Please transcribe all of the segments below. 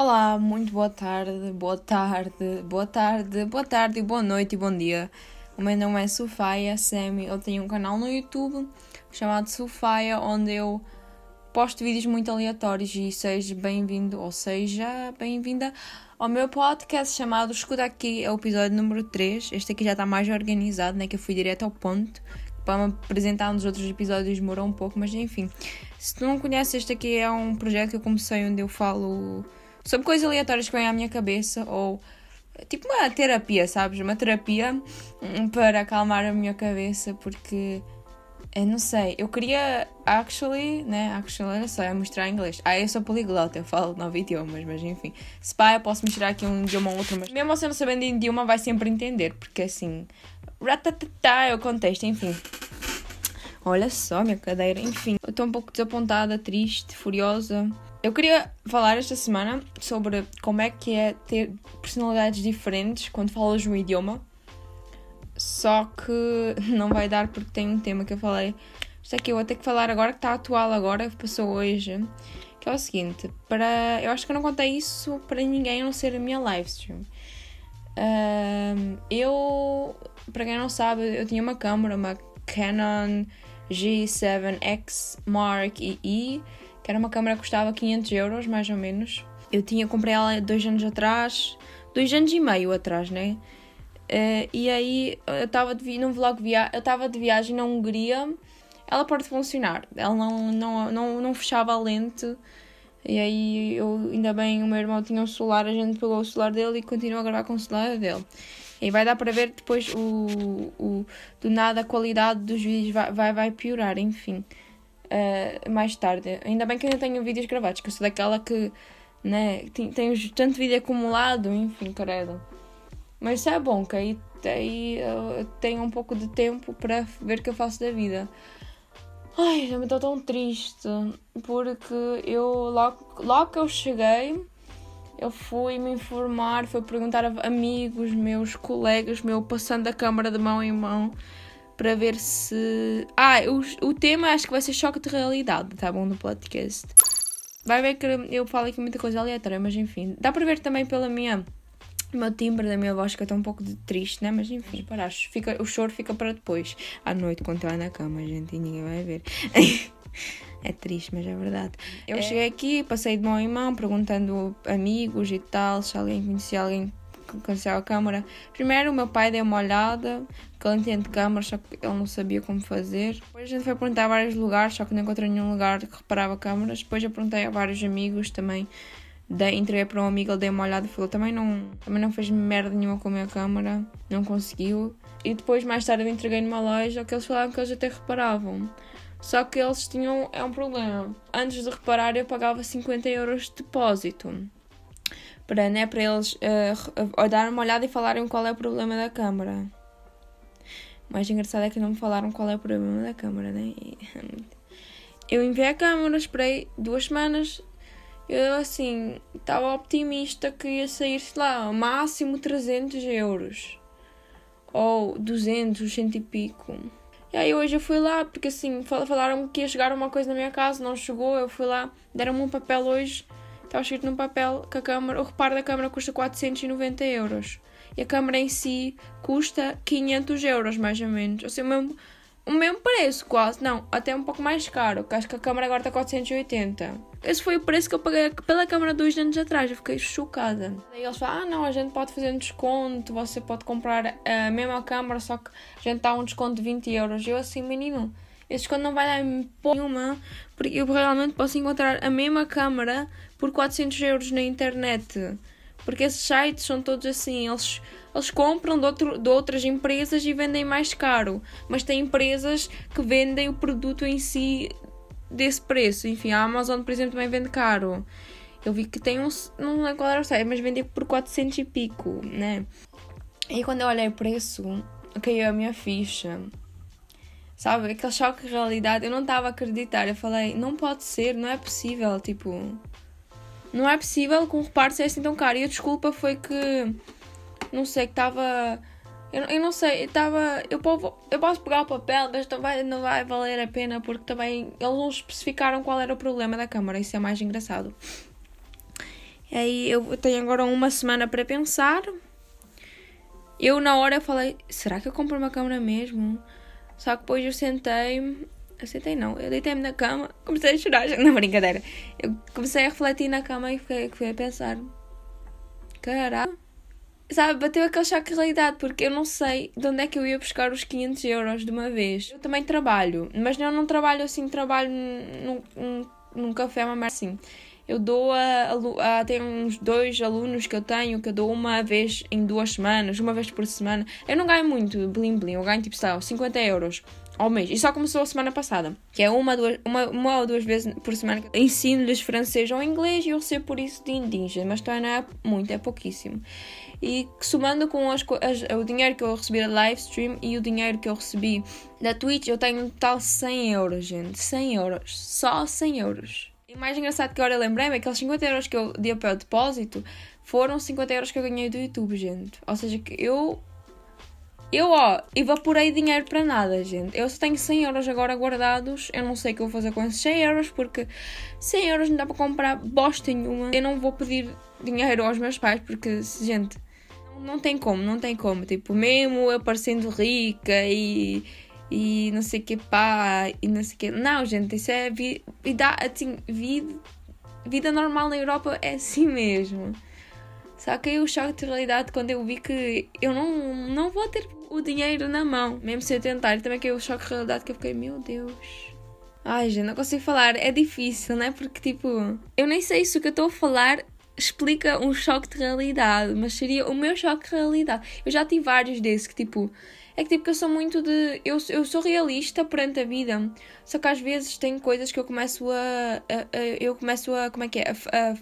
Olá, muito boa tarde, boa tarde, boa tarde, boa tarde, boa noite e bom dia. O meu nome é Sofia Semi, eu tenho um canal no YouTube chamado Sofia, onde eu posto vídeos muito aleatórios e seja bem-vindo, ou seja, bem-vinda ao meu podcast chamado Escuta Aqui, é o episódio número 3. Este aqui já está mais organizado, né, que eu fui direto ao ponto. Para me apresentar nos outros episódios demorou um pouco, mas enfim. Se tu não conheces, este aqui é um projeto que eu comecei onde eu falo sobre coisas aleatórias que vêm à minha cabeça ou tipo uma terapia, sabes? Uma terapia hum, para acalmar a minha cabeça porque eu não sei, eu queria actually, né? Actually era só mostrar inglês. Ah, eu sou poliglota, eu falo nove idiomas, mas enfim. Se pá, eu posso mostrar aqui um idioma ou outro, mas mesmo você não sabendo idioma vai sempre entender, porque assim. Ratatatá é o contexto, enfim. Olha só, minha cadeira, enfim. Eu estou um pouco desapontada, triste, furiosa. Eu queria falar esta semana sobre como é que é ter personalidades diferentes quando falas um idioma. Só que não vai dar porque tem um tema que eu falei. Isto aqui eu vou ter que falar agora, que está atual agora, que passou hoje. Que é o seguinte, para. Eu acho que eu não contei isso para ninguém a não ser a minha livestream. Um, eu, para quem não sabe, eu tinha uma câmera, uma Canon G7X Mark II que era uma câmera que custava 500 euros, mais ou menos. Eu tinha, comprei ela dois anos atrás, dois anos e meio atrás, né? Uh, e aí eu estava num vlog via eu estava de viagem na Hungria, ela pode funcionar, ela não, não, não, não fechava a lente. E aí eu, ainda bem, o meu irmão tinha um celular, a gente pegou o celular dele e continuou a gravar com o celular dele. E vai dar para ver depois o, o do nada a qualidade dos vídeos vai, vai, vai piorar, enfim uh, mais tarde. Ainda bem que ainda tenho vídeos gravados, que eu sou daquela que né, tenho tanto vídeo acumulado, enfim, credo. Mas isso é bom, que aí, aí eu tenho um pouco de tempo para ver o que eu faço da vida. Ai, já me estou tão triste, porque eu logo, logo que eu cheguei, eu fui me informar, fui perguntar a amigos, meus colegas, meu passando a câmara de mão em mão para ver se. Ah, o, o tema acho que vai ser choque de realidade, tá bom? No podcast. Vai ver que eu falo aqui muita coisa aleatória, mas enfim. Dá para ver também pela minha. O meu timbre da minha voz que eu estou um pouco de triste, né? Mas enfim, para fica, o choro fica para depois. À noite, quando estou na cama, gente, e ninguém vai ver. é triste, mas é verdade. Eu é... cheguei aqui, passei de mão em mão, perguntando amigos e tal, se alguém conhecia alguém conhecia a câmara. Primeiro, o meu pai deu uma olhada, que ele entende câmaras, só que ele não sabia como fazer. Depois a gente foi perguntar a vários lugares, só que não encontrei nenhum lugar que reparava câmaras. Depois eu perguntei a vários amigos também. Dei, entreguei para um amigo, ele deu uma olhada e falou também não, também não fez merda nenhuma com a minha câmara, não conseguiu. E depois, mais tarde, eu entreguei numa loja que eles falavam que eles até reparavam. Só que eles tinham. É um problema. Antes de reparar, eu pagava 50 euros de depósito para, né, para eles uh, dar uma olhada e falarem qual é o problema da câmara. O mais engraçado é que não me falaram qual é o problema da câmara, né? Eu enviei a câmara, esperei duas semanas. Eu, assim, estava optimista que ia sair, sei lá, máximo 300 euros. Ou 200, cento e pico. E aí hoje eu fui lá, porque assim, falaram que ia chegar uma coisa na minha casa, não chegou, eu fui lá, deram-me um papel hoje estava escrito num papel que a câmara, o reparo da câmara custa 490 euros. E a câmara em si custa 500 euros, mais ou menos. Assim, o mesmo, o mesmo preço, quase. Não, até um pouco mais caro, que acho que a câmara agora está 480. Esse foi o preço que eu paguei pela câmara dois anos atrás. Eu fiquei chocada. Daí eles falam: ah, não, a gente pode fazer um desconto, você pode comprar a mesma câmara, só que a gente dá um desconto de 20 euros. Eu, assim, menino. Esse desconto não vai dar nenhuma, porque eu realmente posso encontrar a mesma câmara por 400 euros na internet. Porque esses sites são todos assim, eles, eles compram de, outro, de outras empresas e vendem mais caro. Mas tem empresas que vendem o produto em si desse preço. Enfim, a Amazon, por exemplo, também vende caro. Eu vi que tem um. Não lembro qual era o site, mas vende por 400 e pico, né? E quando eu olhei o preço, caiu a minha ficha. Sabe? Aquele choque de realidade. Eu não estava a acreditar. Eu falei, não pode ser, não é possível. Tipo. Não é possível que um reparo seja assim tão caro. E a desculpa foi que. Não sei, que estava. Eu, eu, não sei, estava. Eu, eu posso pegar o papel, mas vai, não vai valer a pena porque também eles não especificaram qual era o problema da câmara. Isso é mais engraçado. E aí eu tenho agora uma semana para pensar. Eu na hora falei, será que eu compro uma câmera mesmo? Só que depois eu sentei eu sentei não, eu deitei-me na cama, comecei a chorar, não brincadeira. Eu comecei a refletir na cama e fiquei, fiquei a pensar, caralho. Sabe, bateu aquele choque de realidade, porque eu não sei de onde é que eu ia buscar os 500 euros de uma vez. Eu também trabalho, mas eu não trabalho assim, trabalho num, num, num café, uma merda assim. Eu dou a, a. Tem uns dois alunos que eu tenho que eu dou uma vez em duas semanas, uma vez por semana. Eu não ganho muito, blim blim, eu ganho tipo, sei lá, 50 euros ao mês. E só começou a semana passada. Que é uma, duas, uma, uma ou duas vezes por semana. Ensino-lhes francês ou inglês e eu recebo por isso de indígena. Mas também não é muito, é pouquíssimo. E somando com as, as, o dinheiro que eu recebi da live stream e o dinheiro que eu recebi da Twitch, eu tenho um total 100 euros, gente. 100 euros. Só 100 euros. E o mais engraçado que agora lembrei-me é que aqueles 50 euros que eu dei para o depósito foram 50 euros que eu ganhei do YouTube, gente. Ou seja, que eu eu, ó, evaporei dinheiro para nada, gente. Eu só tenho 100 euros agora guardados. Eu não sei o que eu vou fazer com esses 100 euros, porque 100 euros não dá para comprar bosta nenhuma. Eu não vou pedir dinheiro aos meus pais, porque, gente, não tem como, não tem como. Tipo, mesmo eu parecendo rica e, e não sei o que pá, e não sei o que. Não, gente, isso é vida, assim, vida, vida normal na Europa é assim mesmo. Só que aí o choque de realidade quando eu vi que eu não, não vou ter o dinheiro na mão, mesmo se eu tentar. Também que o choque de realidade que eu fiquei, meu Deus. Ai, gente, não consigo falar. É difícil, né? Porque, tipo, eu nem sei se o que eu estou a falar explica um choque de realidade, mas seria o meu choque de realidade. Eu já tive vários desses que, tipo, é que tipo que eu sou muito de. Eu, eu sou realista perante a vida. Só que às vezes tem coisas que eu começo a. a, a eu começo a. Como é que é? A, a,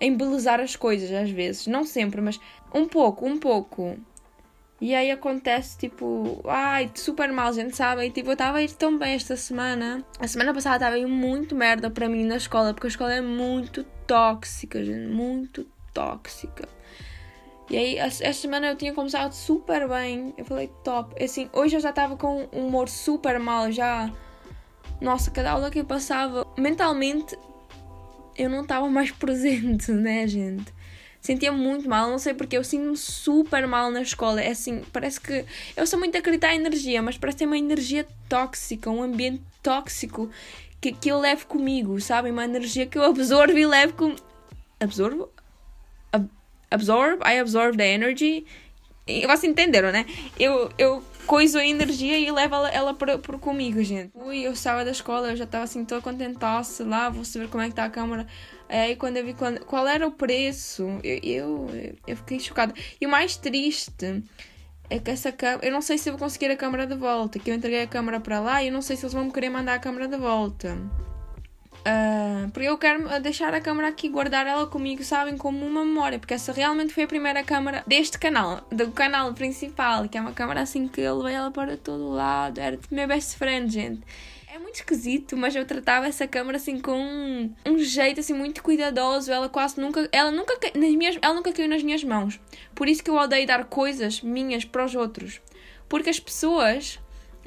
embelezar as coisas às vezes. Não sempre, mas um pouco, um pouco. E aí acontece tipo, ai, super mal, gente sabe? E tipo, eu estava a ir tão bem esta semana. A semana passada estava a ir muito merda para mim na escola, porque a escola é muito tóxica, gente, muito tóxica. E aí, esta semana eu tinha começado super bem. Eu falei, top. Assim, hoje eu já estava com um humor super mal, já. Nossa, cada aula que eu passava, mentalmente, eu não estava mais presente, né, gente? Sentia muito mal, não sei porque, eu sinto-me super mal na escola. É assim, parece que. Eu sou muito acreditar em energia, mas parece ter uma energia tóxica, um ambiente tóxico que, que eu levo comigo, sabem? Uma energia que eu absorvo e levo com. Absorvo? Absorb, I absorb the energy. E vocês entenderam, né? Eu, eu coiso a energia e levo ela, ela para, comigo, gente. Ui, eu saio da escola, eu já estava assim toda contentaça lá, vou saber como é que está a câmera. Aí quando eu vi quando, qual era o preço, eu, eu, eu fiquei chocada. E o mais triste é que essa câmera. Eu não sei se eu vou conseguir a câmera de volta. Que eu entreguei a câmera para lá e eu não sei se eles vão me querer mandar a câmera de volta. Uh, porque eu quero deixar a câmera aqui, guardar ela comigo, sabem, como uma memória, porque essa realmente foi a primeira câmera deste canal, do canal principal, que é uma câmera assim que eu levei ela para todo lado, era tipo meu best friend, gente. É muito esquisito, mas eu tratava essa câmera assim com um, um jeito assim muito cuidadoso. Ela quase nunca, ela nunca, nas minhas, ela nunca caiu nas minhas mãos. Por isso que eu odeio dar coisas minhas para os outros, porque as pessoas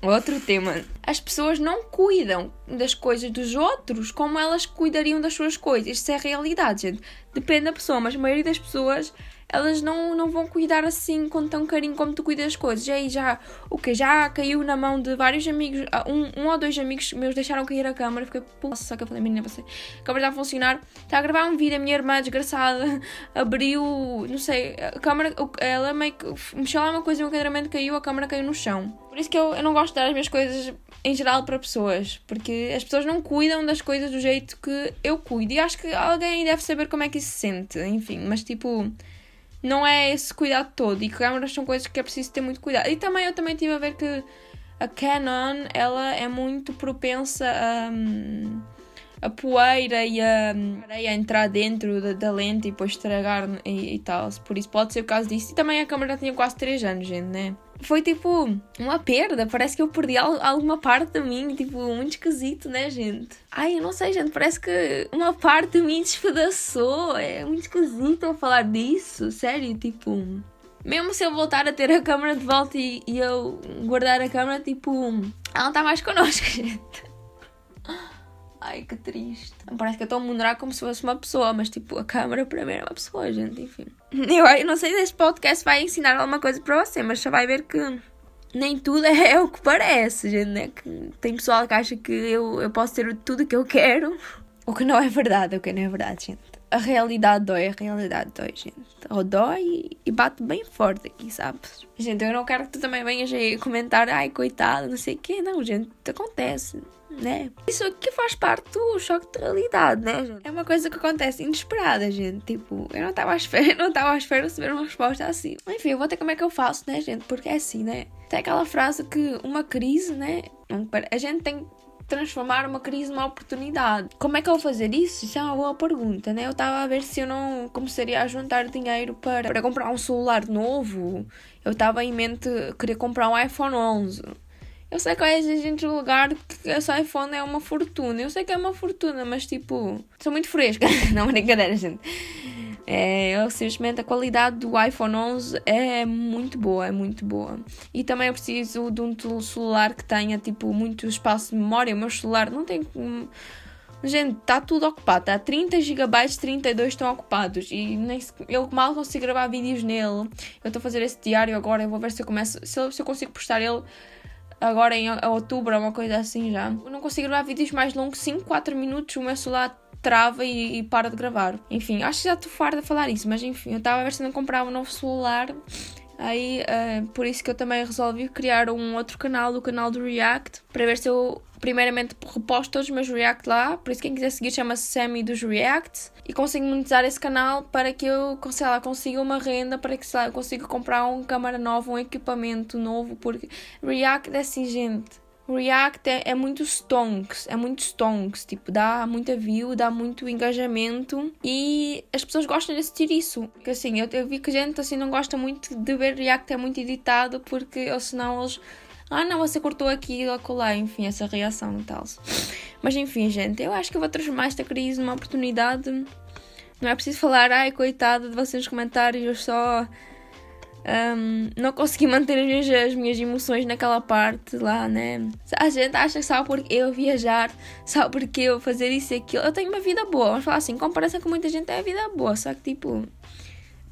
Outro tema. As pessoas não cuidam das coisas dos outros como elas cuidariam das suas coisas. Isto é realidade, gente. Depende da pessoa, mas a maioria das pessoas elas não, não vão cuidar assim com tão carinho como tu cuidas das coisas. E aí já, o que já caiu na mão de vários amigos, ah, um, um ou dois amigos meus deixaram cair a câmera. Fiquei, só que eu falei, menina, você, a câmera está a funcionar. Está a gravar um vídeo, a minha irmã desgraçada abriu, não sei, a câmera, ela meio que mexeu lá uma coisa e o enquadramento caiu, a câmera caiu no chão. Por isso que eu, eu não gosto de dar as minhas coisas em geral para pessoas, porque as pessoas não cuidam das coisas do jeito que eu cuido. E acho que alguém deve saber como é que isso se sente, enfim, mas tipo não é esse cuidado todo. E câmaras são coisas que é preciso ter muito cuidado. E também eu também tive a ver que a Canon ela é muito propensa a, a poeira e a areia a entrar dentro da, da, lente e depois estragar e, e tal. Por isso pode ser o caso disso. E também a câmera tinha quase 3 anos, gente, né? Foi tipo uma perda. Parece que eu perdi alguma parte de mim, tipo, muito esquisito, né, gente? Ai, eu não sei, gente. Parece que uma parte de mim despedaçou. É muito esquisito eu falar disso, sério, tipo. Mesmo se eu voltar a ter a câmera de volta e, e eu guardar a câmera, tipo, ela não está mais connosco, gente. Ai, que triste. Parece que eu estou a moderar como se fosse uma pessoa, mas tipo, a câmera para mim é uma pessoa, gente, enfim. Eu, eu não sei se este podcast vai ensinar alguma coisa para você, mas só vai ver que nem tudo é, o que parece, gente, né? Que tem pessoal que acha que eu, eu posso ter tudo que eu quero, o que não é verdade, o que não é verdade, gente. A realidade dói, a realidade dói, gente. Ou dói e bate bem forte aqui, sabes? Gente, eu não quero que tu também venhas aí comentar, ai, coitado, não sei o quê. Não, gente, acontece né? Isso aqui faz parte do choque de realidade, né, gente? É uma coisa que acontece inesperada, gente. Tipo, eu não estava à espera, não estava à espera de receber uma resposta assim. Enfim, eu vou ter como é que eu faço, né, gente? Porque é assim, né? Tem aquela frase que uma crise, né? A gente tem transformar uma crise numa oportunidade. Como é que eu vou fazer isso? Isso é uma boa pergunta, né? Eu estava a ver se eu não começaria a juntar dinheiro para, para comprar um celular novo. Eu estava em mente querer comprar um iPhone 11. Eu sei que a gente lugar que esse iPhone é uma fortuna. Eu sei que é uma fortuna, mas tipo, sou muito fresca. não, brincadeira, gente. É, simplesmente a qualidade do iPhone 11 é muito boa, é muito boa. E também eu preciso de um celular que tenha tipo muito espaço de memória. O meu celular não tem. Gente, está tudo ocupado. Está 30 GB, 32 estão ocupados. E nem eu mal consigo gravar vídeos nele. Eu estou a fazer esse diário agora. Eu vou ver se eu começo. Se eu, se eu consigo postar ele agora em outubro, uma coisa assim já. Eu não consigo gravar vídeos mais longos, 5, 4 minutos, o meu celular trava e, e, para de gravar. Enfim, acho que já estou farta de falar isso, mas enfim, eu estava a ver se não comprava um novo celular. Aí, uh, por isso que eu também resolvi criar um outro canal, o canal do React, para ver se eu primeiramente reposto todos os meus React lá, por isso quem quiser seguir chama-se Sammy dos Reacts e consigo monetizar esse canal para que eu sei lá, consiga uma renda, para que sei lá, eu consiga comprar uma câmera nova, um equipamento novo, porque React é assim, gente. React é, é muito stonks, é muito stonks, tipo, dá muita view, dá muito engajamento e as pessoas gostam de assistir isso. Porque assim, eu, eu vi que gente assim não gosta muito de ver React é muito editado porque ou senão eles ah não, você cortou aqui e acolá, enfim, essa reação e tal. Mas enfim, gente, eu acho que eu vou transformar esta crise numa oportunidade. Não é preciso falar, ai, coitada de vocês nos comentários, eu só um, não consegui manter as minhas, as minhas emoções naquela parte lá, né? A gente acha que só porque eu viajar, só porque eu fazer isso e aquilo, eu tenho uma vida boa. Vamos falar assim, em comparação com muita gente, é a vida boa, só que tipo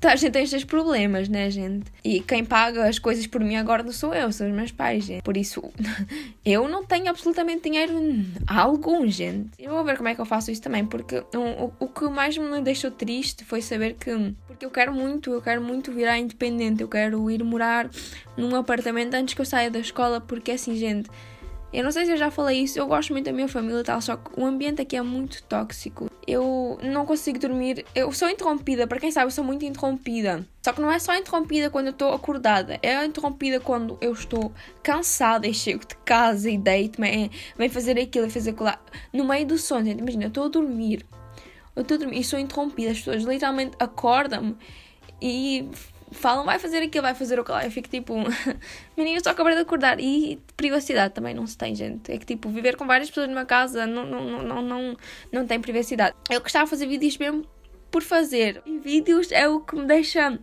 A gente tem estes problemas, né, gente? E quem paga as coisas por mim agora não sou eu, são os meus pais, gente. Por isso, eu não tenho absolutamente dinheiro algum, gente. Eu vou ver como é que eu faço isso também, porque o, o que mais me deixou triste foi saber que. Porque eu quero muito, eu quero muito virar independente, eu quero ir morar num apartamento antes que eu saia da escola, porque assim, gente eu não sei se eu já falei isso, eu gosto muito da minha família e tal, só que o ambiente aqui é muito tóxico. Eu não consigo dormir, eu sou interrompida, para quem sabe, eu sou muito interrompida. Só que não é só interrompida quando eu estou acordada, é interrompida quando eu estou cansada e chego de casa e deito-me, vem fazer aquilo e fazer aquilo lá. No meio do sono, gente, imagina, eu estou a dormir, eu estou a dormir e sou interrompida, as pessoas literalmente acordam-me e falam, vai fazer aquilo, vai fazer o que lá. Eu fico tipo, menino, só acabei de acordar. E privacidade também não se tem, gente. É que tipo, viver com várias pessoas numa casa não, não, não, não, não tem privacidade. Eu gostava de fazer vídeos mesmo por fazer. E vídeos é o que me deixa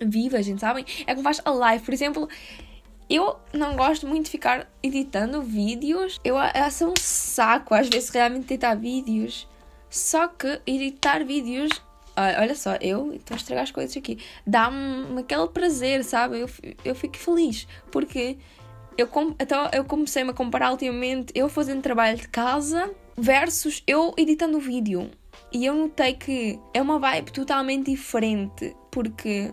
viva, gente, sabem? É como faz a live, por exemplo. Eu não gosto muito de ficar editando vídeos. Eu acho um saco às vezes realmente editar vídeos. Só que editar vídeos olha só, eu estou a estragar as coisas aqui. Dá-me aquele prazer, sabe? Eu, eu fico feliz porque eu, então, eu comecei-me a comparar ultimamente eu fazendo trabalho de casa versus eu editando o vídeo. E eu notei que é uma vibe totalmente diferente porque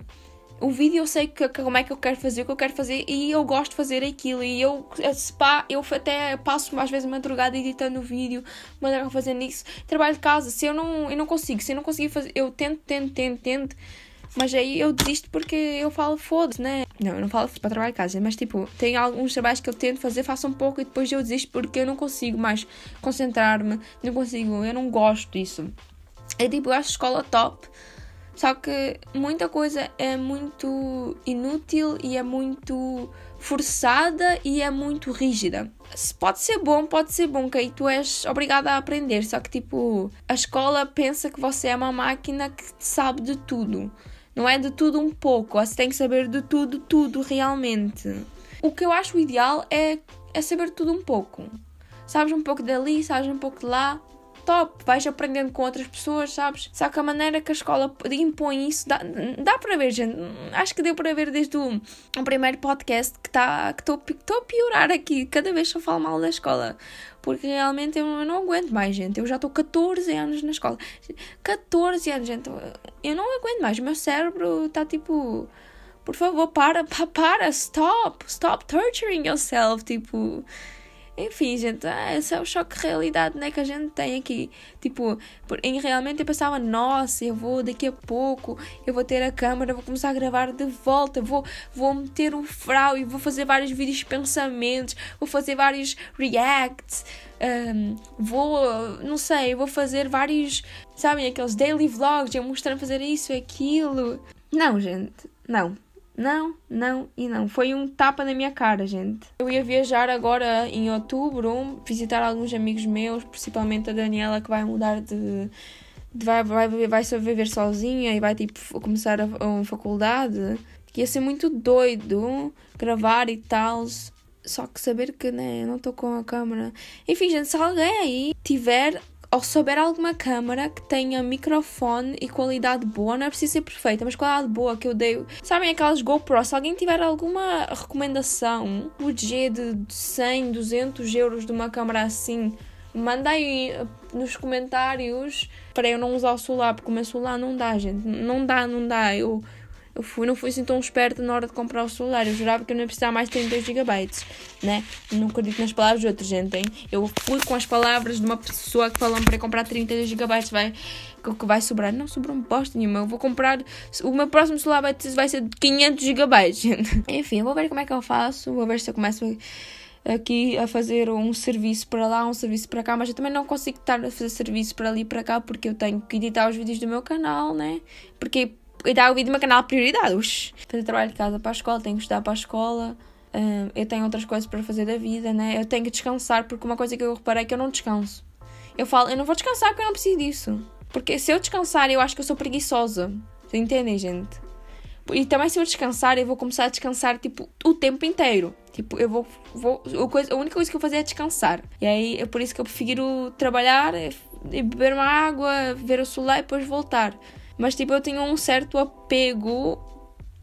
o vídeo eu sei que, que, como é que eu quero fazer, o que eu quero fazer e eu gosto de fazer aquilo. E eu, pá, eu até passo às vezes madrugada editando o vídeo, madrugada fazendo isso. Trabalho de casa, se eu não, eu não consigo, se eu não conseguir fazer, eu tento, tento, tento, tento. Mas aí eu desisto porque eu falo foda-se, né? Não, eu não falo para trabalhar de casa, mas tipo, tem alguns trabalhos que eu tento fazer, faço um pouco e depois eu desisto porque eu não consigo mais concentrar-me, não consigo, eu não gosto disso. É tipo, eu acho escola top só que muita coisa é muito inútil e é muito forçada e é muito rígida. Pode ser bom, pode ser bom, que aí tu és obrigada a aprender. Só que, tipo, a escola pensa que você é uma máquina que sabe de tudo. Não é de tudo um pouco, você tem que saber de tudo, tudo realmente. O que eu acho ideal é, é saber tudo um pouco. sabes um pouco dali, sabes um pouco de lá, top, vais aprendendo com outras pessoas, sabes? Só que a maneira que a escola impõe isso, dá, dá para ver, gente. Acho que deu para ver desde o, o primeiro podcast que tá, estou que a piorar aqui, cada vez que eu falo mal da escola. Porque realmente eu não aguento mais, gente. Eu já estou 14 anos na escola. 14 anos, gente. Eu não aguento mais. O meu cérebro está tipo. Por favor, para, para, para, stop, stop torturing yourself. Tipo, enfim, gente, ah, esse é o choque de realidade né, que a gente tem aqui. Tipo, em, realmente eu pensava, nossa, eu vou daqui a pouco, eu vou ter a câmera, vou começar a gravar de volta, vou, vou meter um frau e vou fazer vários vídeos de pensamentos, vou fazer vários reacts, um, vou, não sei, vou fazer vários, sabem, aqueles daily vlogs, eu mostrando fazer isso e aquilo. Não, gente, não. Não, não e não. Foi um tapa na minha cara, gente. Eu ia viajar agora em outubro, visitar alguns amigos meus, principalmente a Daniela, que vai mudar de. de vai, vai, vai só viver sozinha e vai tipo começar a, a faculdade. Que ia ser muito doido gravar e tal. Só que saber que né, eu não estou com a câmera. Enfim, gente, se alguém aí tiver ou souber alguma câmera que tenha microfone e qualidade boa, não é preciso ser perfeita, mas qualidade boa que eu dei. Sabem aquelas GoPro? Se alguém tiver alguma recomendação, budget de 100, 200 euros de uma câmera assim, manda aí eh, nos comentários para eu não usar o celular, porque o meu celular não dá, gente. Não dá, não dá. Eu eu fui, não fui assim tão esperta na hora de comprar o celular. Eu jurava que eu não ia precisar mais de 32 GB, né? Não acredito nas palavras de outros, gente, hein? Eu fui com as palavras de uma pessoa que falou para comprar 32 GB, vai que vai sobrar. Não sobrou um bosta nenhuma. Eu vou comprar. O meu próximo celular vai, vai ser de 500 GB, gente. Enfim, vou ver como é que eu faço. Vou ver se eu começo aqui a fazer um serviço para lá, um serviço para cá, mas eu também não consigo estar a fazer serviço para ali e para cá porque eu tenho que editar os vídeos do meu canal, né? Porque cuidar o vídeo do meu canal prioridade. Ux, fazer trabalho de casa para a escola, tenho que estudar para a escola. Uh, eu tenho outras coisas para fazer da vida, né? Eu tenho que descansar porque uma coisa que eu reparei é que eu não descanso. Eu falo, eu não vou descansar porque eu não preciso disso. Porque se eu descansar, eu acho que eu sou preguiçosa. Vocês entendem, gente? E também se eu descansar, eu vou começar a descansar, tipo, o tempo inteiro. Tipo, eu vou... vou a, única coisa que eu vou fazer é descansar. E aí, é por isso que eu prefiro trabalhar, e beber uma água, ver o celular e depois voltar. Mas tipo, eu tenho um certo apego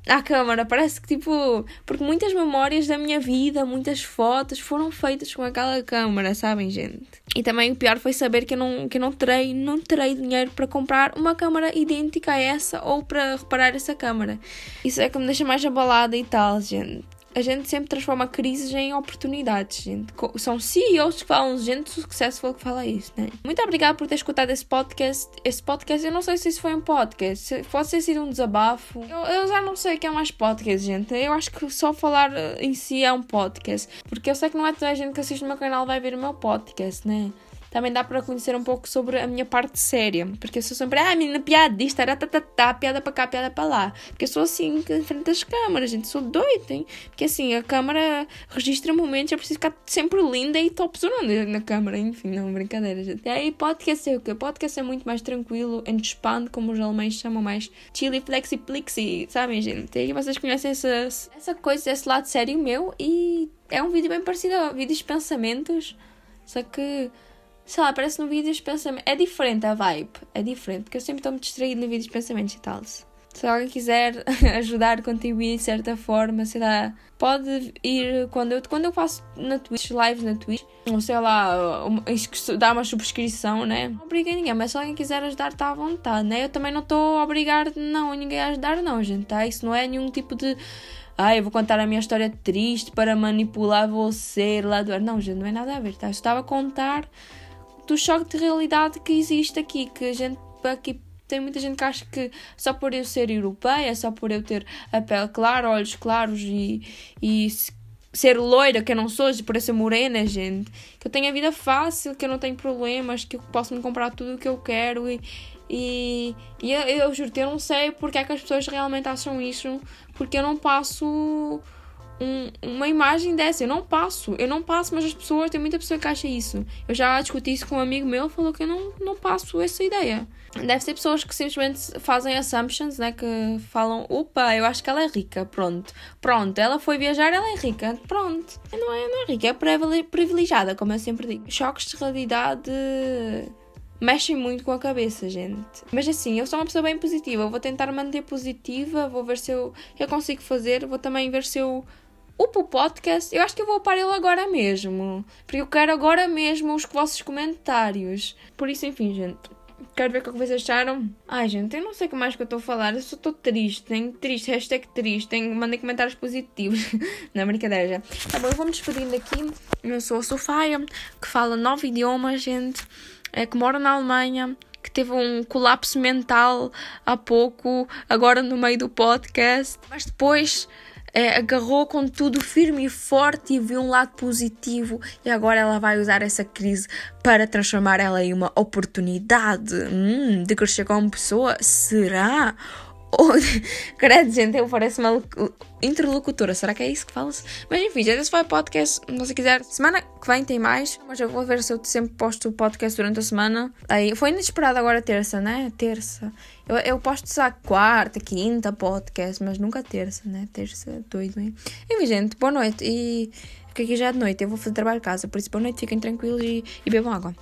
à câmara. Parece que tipo. Porque muitas memórias da minha vida, muitas fotos foram feitas com aquela câmara, sabem, gente? E também o pior foi saber que eu não, que eu não, terei, não terei dinheiro para comprar uma câmara idêntica a essa ou para reparar essa câmara. Isso é que me deixa mais abalada e tal, gente a gente sempre transforma crises em oportunidades, gente. São CEOs que falam, gente successful que fala isso, né? Muito obrigada por ter escutado esse podcast. Esse podcast, eu não sei se isso foi um podcast, pode ter sido um desabafo. Eu, eu já não sei o que é mais podcast, gente. Eu acho que só falar eh, em si é um podcast. Porque eu sei que não é toda a gente que assiste o meu canal vai ver o meu podcast, né? Também dá para conhecer um pouco sobre a minha parte séria. Porque eu sou sempre, ah, menina, piadista, tá, tá, tá, piada para cá, piada para lá. Porque eu sou assim, em frente das câmaras, gente, sou doida, hein? Porque assim, a câmara registra momentos, eu preciso ficar sempre linda e top zonando na câmara. Enfim, não, brincadeira, gente. E aí, podcast é o quê? Podcast é muito mais tranquilo, expand, como os alemães chamam, mais chili, flexi, plixi, sabem, gente? E aí vocês conhecem essa, essa coisa, esse lado sério meu e é um vídeo bem parecido a vídeos de pensamentos, só que sei lá, parece no vídeo de pensamentos. É diferente a vibe, é diferente, porque eu sempre estou-me distraído no vídeo de pensamentos e tal. Se alguém quiser ajudar, contribuir de certa forma, sei lá, pode ir quando eu, quando eu faço na Twitch, lives na Twitch, ou sei lá, dar uma subscrição, né? Não obriga ninguém, mas se alguém quiser ajudar, está à vontade, né? Eu também não estou a obrigar não, ninguém a ajudar, não, gente, tá? Isso não é nenhum tipo de. Ah, eu vou contar a minha história triste para manipular você lá do ar. Não, gente, não é nada a ver, tá? Eu estava a contar do choque de realidade que existe aqui, que a gente aqui tem muita gente que acha que só por eu ser europeia, só por eu ter a pele clara, olhos claros e, e ser loira, que eu não sou, por eu ser morena, gente, que eu tenho a vida fácil, que eu não tenho problemas, que eu posso me comprar tudo o que eu quero e, e, e eu, eu juro eu não sei porque é que as pessoas realmente acham isso, porque eu não passo um, uma imagem dessa. Eu não passo, eu não passo, mas as pessoas, tem muita pessoa que acha isso. Eu já discuti isso com um amigo meu, falou que eu não, não passo essa ideia. Deve ser pessoas que simplesmente fazem assumptions, né? Que falam, opa, eu acho que ela é rica, pronto. Pronto, ela foi viajar, ela é rica, pronto. Não é, não é rica, é privilegiada, como eu sempre digo. Choques de realidade mexem muito com a cabeça, gente. Mas assim, eu sou uma pessoa bem positiva, eu vou tentar manter positiva, vou ver se eu, eu consigo fazer, vou também ver se eu o podcast. Eu acho que eu vou para ele agora mesmo, porque eu quero agora mesmo os vossos comentários. Por isso, enfim, gente. Quero ver o que vocês acharam. Ai, gente, eu não sei o que mais que eu estou a falar. Eu só estou triste. Tenho triste, hashtag triste. Tenho, mandei comentários positivos. não, brincadeira já. Tá bom, eu vou me despedindo aqui. Eu sou a Sofia, que fala nove idiomas, gente é, que mora na Alemanha, que teve um colapso mental há pouco, agora no meio do podcast, mas depois é, agarrou com tudo firme e forte e viu um lado positivo e agora ela vai usar essa crise para transformar ela em uma oportunidade hum, de crescer como pessoa. Será? Credo, gente, eu pareço uma interlocutora. Será que é isso que fala-se? Mas enfim, gente, esse foi o podcast. Se você quiser, semana que vem tem mais. Mas eu vou ver se eu sempre posto o podcast durante a semana. Aí, foi inesperado agora terça, né? Terça. Eu, eu posto só quarta, quinta podcast, mas nunca terça, né? Terça, doido, hein? Enfim, gente, boa noite. E porque aqui já é de noite, eu vou fazer trabalho de casa. Por isso, boa noite, fiquem tranquilos e, e bebam água.